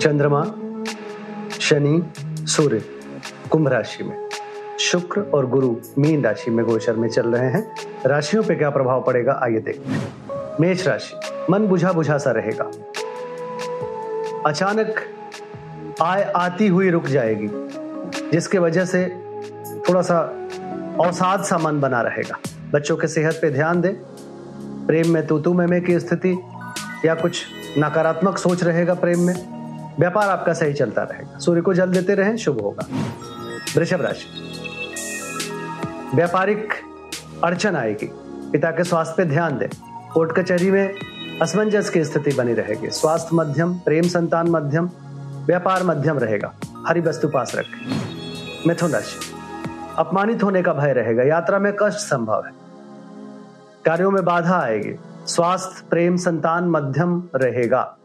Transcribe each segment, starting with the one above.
चंद्रमा, शनि, सूर्य, कुंभ राशि में। शुक्र और गुरु मीन राशि में गोचर में चल रहे हैं। राशियों पे क्या प्रभाव पड़ेगा, आइए देखते हैं। मेष राशि, मन बुझा बुझा सा रहेगा। अचानक आय आती हुई रुक जाएगी, जिसके वजह से थोड़ा सा अवसाद सा मन बना रहेगा। बच्चों के सेहत पे ध्यान दें। प्रेम में तू तू में की स्थिति या कुछ नकारात्मक सोच रहेगा प्रेम में? व्यापार आपका सही चलता रहेगा। सूर्य को जल देते रहें, शुभ होगा। वृषभ राशि। व्यापारिक अड़चन आएगी। पिता के स्वास्थ्य पे ध्यान दें। कोर्ट कचहरी में असमंजस की स्थिति बनी रहेगी। स्वास्थ्य मध्यम, प्रेम संतान मध्यम, व्यापार मध्यम रहेगा। हरी वस्तु पास रखें। मिथुन राशि। अपमानित होने का भय रहेगा। यात्रा में कष्ट संभव है। कार्यों में बाधा आएगी। स्वास्थ्य, प्रेम, संतान मध्यम रहेगा।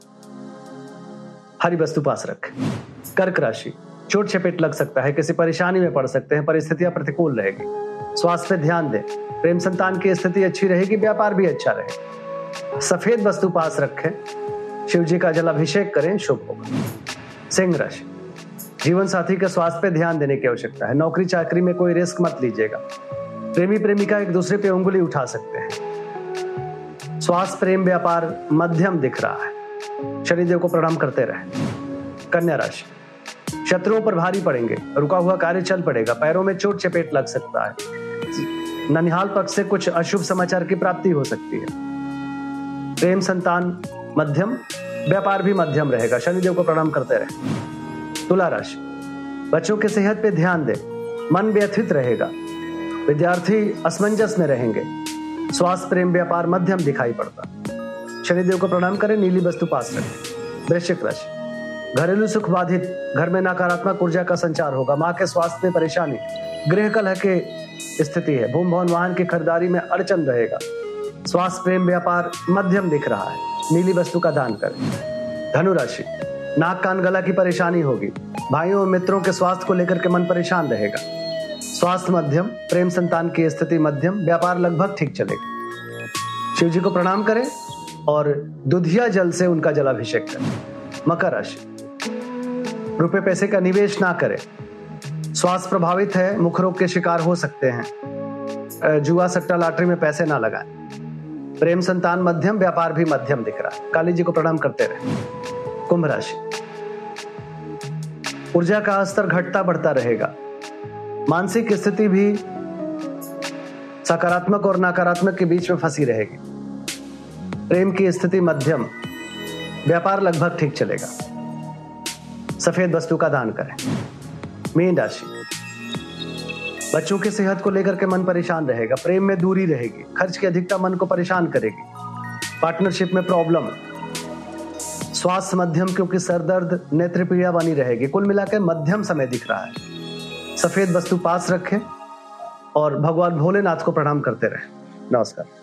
हरी वस्तु पास रखें। कर्क राशि, चोट चपेट लग सकता है, किसी परेशानी में पड़ सकते हैं, परिस्थितियाँ प्रतिकूल रहेगी। स्वास्थ्य पे ध्यान दें। प्रेम संतान की स्थिति अच्छी रहेगी, व्यापार भी अच्छा रहे। सफ़ेद वस्तु पास रखें। शिव जी का जलाभिषेक करें, शुभ होगा। सिंह राशि, जीवन साथी के स्वास्थ्य पे ध्यान देने की आवश्यकता है। नौकरी चाकरी में कोई रिस्क मत लीजिएगा। प्रेमी प्रेमिका एक दूसरे पे उंगली उठा सकते हैं। स्वास्थ्य, प्रेम, व्यापार मध्यम दिख रहा है। शनिदेव को प्रणाम करते रहे। कन्या राशि, शत्रुओं पर भारी पड़ेंगे, रुका हुआ कार्य चल पड़ेगा, पैरों में चोट चपेट लग सकता है। ननिहाल पक्ष से कुछ अशुभ समाचार की प्राप्ति हो सकती है। प्रेम संतान मध्यम, व्यापार भी मध्यम रहेगा, शनिदेव को प्रणाम करते रहे। तुला राशि, बच्चों के सेहत पे ध्यान दे, मन व्यथित रहेगा, विद्यार्थी असमंजस में रहेंगे, स्वास्थ्य, प्रेम, व्यापार मध्यम दिखाई पड़ता। शनिदेव को प्रणाम करें, नीली वस्तु पास रखें वृश्चिक राशि। घरेलू सुख बाधित, घर में नकारात्मक ऊर्जा का संचार होगा। माँ के स्वास्थ्य में परेशानी। गृह कलह के स्थिति है। भूम भवन वाहन की खरीदारी में अड़चन रहेगा। स्वास्थ्य, प्रेम, व्यापार, मध्यम दिख रहा है। नीली वस्तु का दान करें। धनुराशि। नाक कान गला की परेशानी होगी। भाइयों और मित्रों के स्वास्थ्य को लेकर के मन परेशान रहेगा। स्वास्थ्य मध्यम, प्रेम संतान की स्थिति मध्यम, व्यापार लगभग ठीक चलेगा। शिव जी को प्रणाम करें। और दुधिया जल से उनका जलाभिषेक करें। मकर राशि। रुपए पैसे का निवेश ना करें। स्वास्थ्य प्रभावित है, मुख रोग के शिकार हो सकते हैं। जुआ, सट्टा, लॉटरी में पैसे ना लगाएँ। प्रेम संतान मध्यम, व्यापार भी मध्यम दिख रहा है। काली जी को प्रणाम करते रहे। कुंभ राशि। ऊर्जा का स्तर घटता बढ़ता रहेगा। मानसिक स्थिति भी सकारात्मक और नकारात्मक के बीच में फंसी रहेगी। प्रेम की स्थिति मध्यम, व्यापार लगभग ठीक चलेगा। सफ़ेद वस्तु का दान करें। मीन राशि। बच्चों की सेहत को लेकर के मन परेशान रहेगा, प्रेम में दूरी रहेगी, खर्च की अधिकता मन को परेशान करेगी। पार्टनरशिप में प्रॉब्लम। स्वास्थ्य मध्यम क्योंकि सरदर्द नेत्र पीड़ा बनी रहेगी। कुल मिलाकर मध्यम समय दिख रहा है। सफ़ेद वस्तु पास रखें और भगवान भोलेनाथ को प्रणाम करते रहे। नमस्कार।